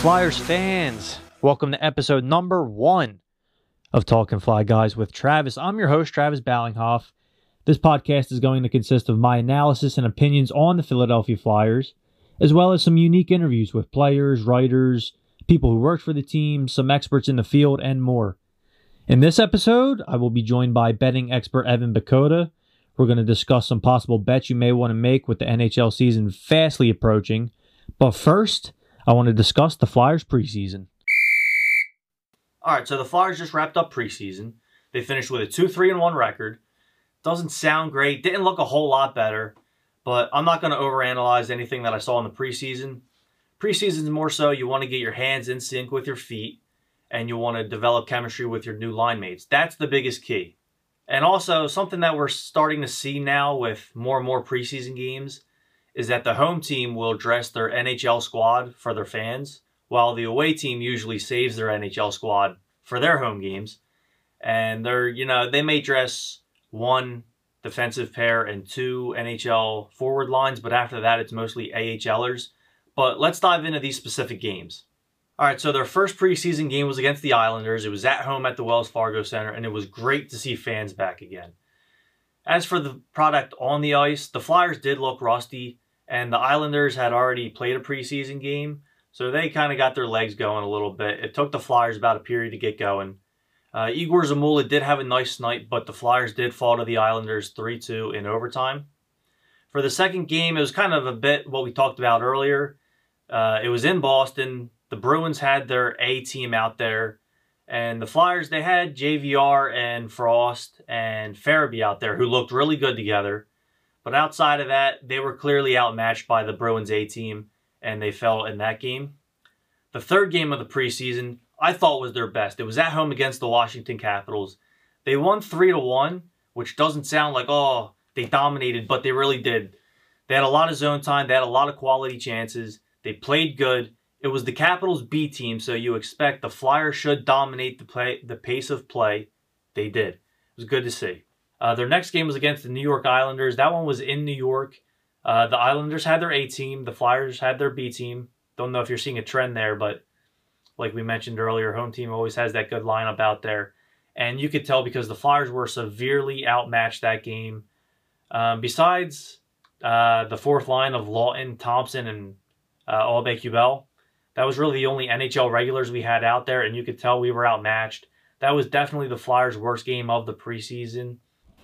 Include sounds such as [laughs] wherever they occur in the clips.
Flyers fans. Welcome to episode number one of Talking Fly Guys with Travis. I'm your host, Travis Ballinghoff. This podcast is going to consist of my analysis and opinions on the Philadelphia Flyers, as well as some unique interviews with players, writers, people who worked for the team, some experts in the field, and more. In this episode, I will be joined by betting expert Evan Bakota. We're going to discuss some possible bets you may want to make with the NHL season fastly approaching. But first, I want to discuss the Flyers preseason. All right, so the Flyers just wrapped up preseason. They finished with a 2 3 and 1 record. Doesn't sound great, didn't look a whole lot better, but I'm not going to overanalyze anything that I saw in the preseason. Preseason is more so you want to get your hands in sync with your feet and you want to develop chemistry with your new line mates. That's the biggest key. And also, something that we're starting to see now with more and more preseason games is that the home team will dress their NHL squad for their fans, while the away team usually saves their NHL squad for their home games. And they're, you know, they may dress one defensive pair and two NHL forward lines, but after that, it's mostly AHLers. But let's dive into these specific games. All right, so their first preseason game was against the Islanders. It was at home at the Wells Fargo Center, and it was great to see fans back again. As for the product on the ice, the Flyers did look rusty, and the Islanders had already played a preseason game, so they kind of got their legs going a little bit. It took the Flyers about a period to get going. Uh, Igor Zamula did have a nice night, but the Flyers did fall to the Islanders 3-2 in overtime. For the second game, it was kind of a bit what we talked about earlier. Uh, it was in Boston. The Bruins had their A team out there. And the Flyers, they had JVR and Frost and Farabee out there who looked really good together. But outside of that, they were clearly outmatched by the Bruins A team, and they fell in that game. The third game of the preseason, I thought was their best. It was at home against the Washington Capitals. They won 3 to 1, which doesn't sound like, oh, they dominated, but they really did. They had a lot of zone time, they had a lot of quality chances. They played good. It was the Capitals B team, so you expect the Flyers should dominate the play, the pace of play. They did. It was good to see. Uh, their next game was against the New York Islanders. That one was in New York. Uh, the Islanders had their A team. The Flyers had their B team. Don't know if you're seeing a trend there, but like we mentioned earlier, home team always has that good lineup out there. And you could tell because the Flyers were severely outmatched that game. Um, besides uh, the fourth line of Laughton, Thompson, and uh, Aube-Kubel, that was really the only NHL regulars we had out there, and you could tell we were outmatched. That was definitely the Flyers' worst game of the preseason.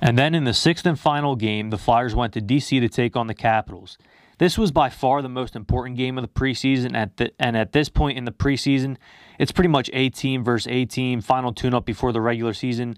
And then in the sixth and final game, the Flyers went to DC to take on the Capitals. This was by far the most important game of the preseason, at the, and at this point in the preseason, it's pretty much A team versus A team, final tune up before the regular season.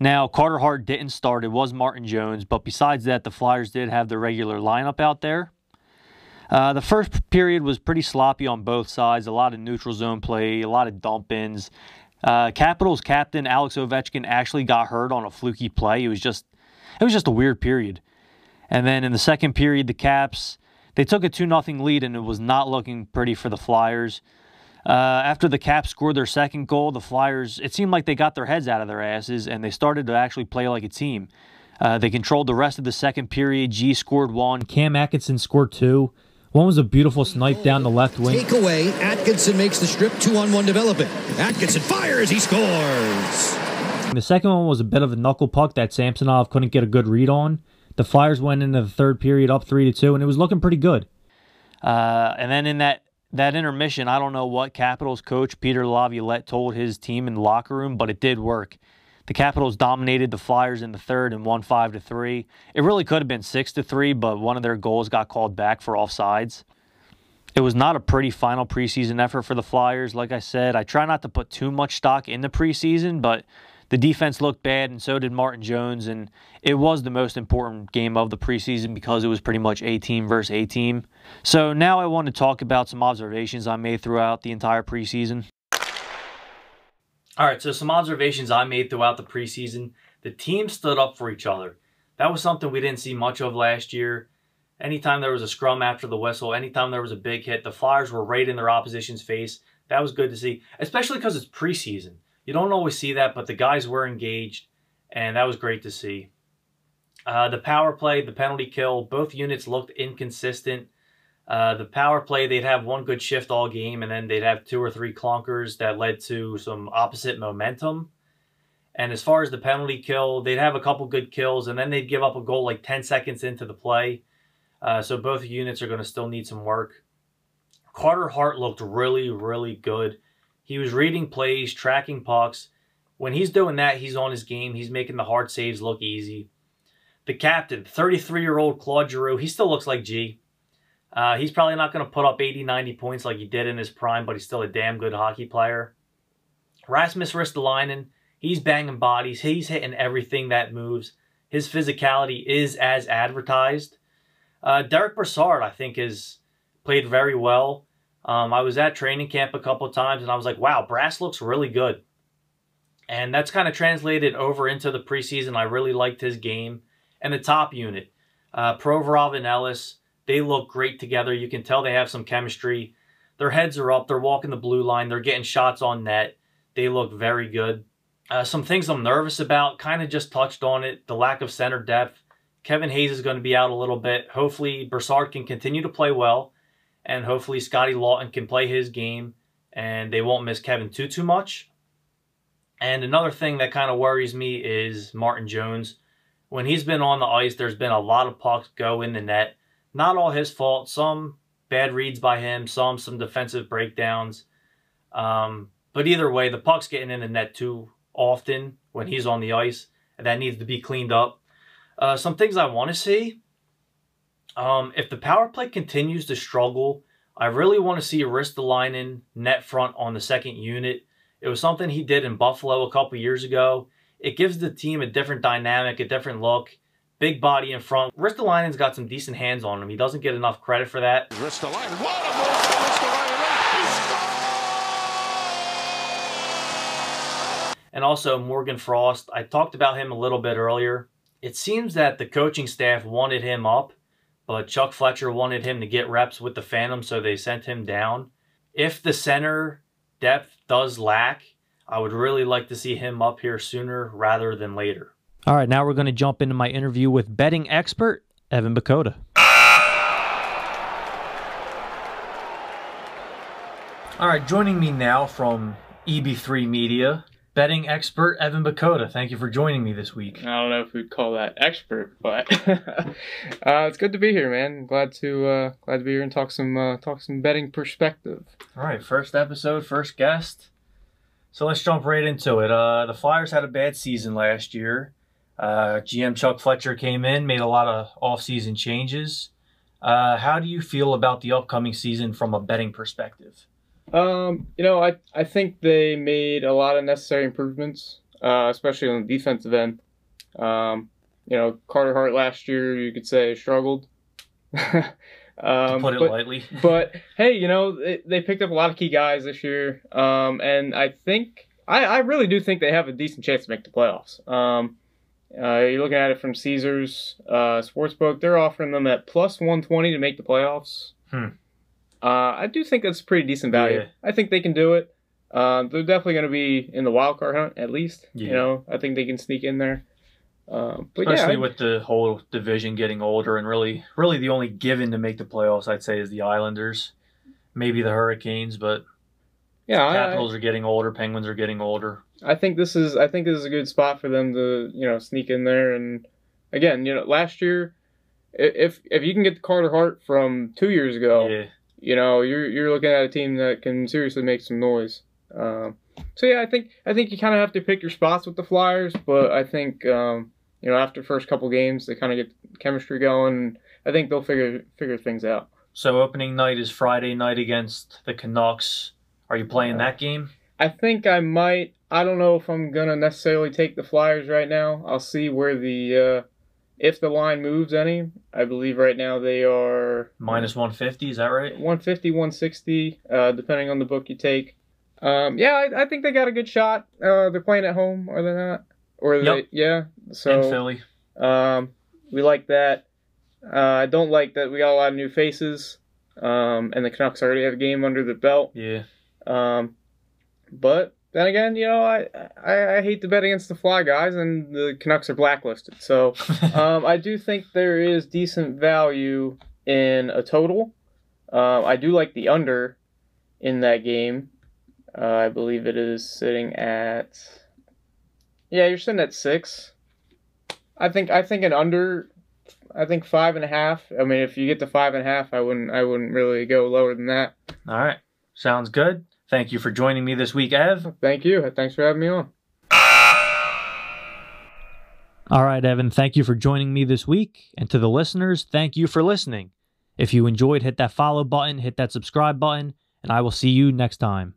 Now, Carter Hart didn't start, it was Martin Jones, but besides that, the Flyers did have the regular lineup out there. Uh, the first period was pretty sloppy on both sides. A lot of neutral zone play, a lot of dump ins. Uh, Capitals captain Alex Ovechkin actually got hurt on a fluky play. It was just, it was just a weird period. And then in the second period, the Caps they took a two 0 lead, and it was not looking pretty for the Flyers. Uh, after the Caps scored their second goal, the Flyers it seemed like they got their heads out of their asses and they started to actually play like a team. Uh, they controlled the rest of the second period. G scored one. Cam Atkinson scored two. One was a beautiful snipe down the left wing. Take away. Atkinson makes the strip. Two on one development. Atkinson fires. He scores. The second one was a bit of a knuckle puck that Samsonov couldn't get a good read on. The Flyers went into the third period up three to two, and it was looking pretty good. Uh, and then in that that intermission, I don't know what Capitals coach Peter Laviolette told his team in the locker room, but it did work. The Capitals dominated the Flyers in the third and won five to three. It really could have been six to three, but one of their goals got called back for offsides. It was not a pretty final preseason effort for the Flyers. Like I said, I try not to put too much stock in the preseason, but the defense looked bad, and so did Martin Jones. And it was the most important game of the preseason because it was pretty much A team versus A team. So now I want to talk about some observations I made throughout the entire preseason. All right, so some observations I made throughout the preseason. The team stood up for each other. That was something we didn't see much of last year. Anytime there was a scrum after the whistle, anytime there was a big hit, the Flyers were right in their opposition's face. That was good to see, especially because it's preseason. You don't always see that, but the guys were engaged, and that was great to see. Uh, the power play, the penalty kill, both units looked inconsistent. Uh, the power play, they'd have one good shift all game, and then they'd have two or three clunkers that led to some opposite momentum. And as far as the penalty kill, they'd have a couple good kills, and then they'd give up a goal like 10 seconds into the play. Uh, so both units are going to still need some work. Carter Hart looked really, really good. He was reading plays, tracking pucks. When he's doing that, he's on his game. He's making the hard saves look easy. The captain, 33 year old Claude Giroux, he still looks like G. Uh, he's probably not going to put up 80, 90 points like he did in his prime, but he's still a damn good hockey player. Rasmus Ristolainen, he's banging bodies. He's hitting everything that moves. His physicality is as advertised. Uh, Derek Brassard, I think, has played very well. Um, I was at training camp a couple times and I was like, wow, Brass looks really good. And that's kind of translated over into the preseason. I really liked his game. And the top unit, uh, Provorov and Ellis, they look great together. You can tell they have some chemistry. Their heads are up. They're walking the blue line. They're getting shots on net. They look very good. Uh, some things I'm nervous about, kind of just touched on it. The lack of center depth. Kevin Hayes is going to be out a little bit. Hopefully, Brassard can continue to play well and hopefully Scotty Laughton can play his game and they won't miss Kevin too too much. And another thing that kind of worries me is Martin Jones. When he's been on the ice, there's been a lot of pucks go in the net. Not all his fault. Some bad reads by him, some some defensive breakdowns. Um, but either way, the puck's getting in the net too often when he's on the ice, and that needs to be cleaned up. Uh, some things I want to see um, if the power play continues to struggle, I really want to see Ristolainen net front on the second unit. It was something he did in Buffalo a couple years ago. It gives the team a different dynamic, a different look. Big body in front. Ristolainen's got some decent hands on him. He doesn't get enough credit for that. Ristolainen, what a move And also Morgan Frost. I talked about him a little bit earlier. It seems that the coaching staff wanted him up but Chuck Fletcher wanted him to get reps with the Phantom, so they sent him down. If the center depth does lack, I would really like to see him up here sooner rather than later. All right, now we're going to jump into my interview with betting expert Evan Bakota. All right, joining me now from EB3 Media betting expert Evan Bakota. Thank you for joining me this week. I don't know if we'd call that expert, but [laughs] uh, it's good to be here, man. Glad to uh, glad to be here and talk some uh, talk some betting perspective. All right, first episode, first guest. So let's jump right into it. Uh, the Flyers had a bad season last year. Uh, GM Chuck Fletcher came in, made a lot of off-season changes. Uh, how do you feel about the upcoming season from a betting perspective? Um, you know, I I think they made a lot of necessary improvements, uh, especially on the defensive end. Um, you know, Carter Hart last year, you could say struggled. [laughs] um, put it but, lightly. [laughs] but hey, you know, they, they, picked up a lot of key guys this year, um, and I think I, I really do think they have a decent chance to make the playoffs. Uh, you're looking at it from Caesars uh, Sportsbook; they're offering them at plus 120 to make the playoffs. Hmm. Uh, I do think that's pretty decent value. Yeah. I think they can do it. Uh, they're definitely going to be in the wild card hunt at least. Yeah. You know, I think they can sneak in there. Uh, but Especially yeah, with the whole division getting older, and really, really the only given to make the playoffs, I'd say, is the Islanders, maybe the Hurricanes, but yeah, Capitals I, are getting older, Penguins are getting older. I think this is, I think this is a good spot for them to, you know, sneak in there. And again, you know, last year, if if you can get the Carter Hart from two years ago, yeah you know, you're you're looking at a team that can seriously make some noise. Um, so yeah, I think I think you kind of have to pick your spots with the Flyers, but I think um, you know after first couple games they kind of get chemistry going. I think they'll figure figure things out. So opening night is Friday night against the Canucks. Are you playing that game? I think I might. I don't know if I'm gonna necessarily take the Flyers right now. I'll see where the uh, if the line moves any. I believe right now they are minus 150. Is that right? 150, 160, uh, depending on the book you take. Um, yeah, I, I, think they got a good shot. Uh, they're playing at home, are they not? Or yep. they, yeah. So in Philly. Um, we like that. Uh, I don't like that we got a lot of new faces. Um, and the Canucks already have a game under the belt. Yeah. Um, but then again, you know, I, I, I hate to bet against the Fly guys, and the Canucks are blacklisted. So [laughs] um, I do think there is decent value in a total. Uh, I do like the under in that game. Uh, I believe it is sitting at. Yeah, you're sitting at six. I think I think an under. I think five and a half. I mean, if you get to five and a half, I wouldn't I wouldn't really go lower than that. All right, sounds good. Thank you for joining me this week, Ev. Thank you. Thanks for having me on. All right, Evan, thank you for joining me this week. And to the listeners, thank you for listening. If you enjoyed, hit that follow button, hit that subscribe button, and I will see you next time.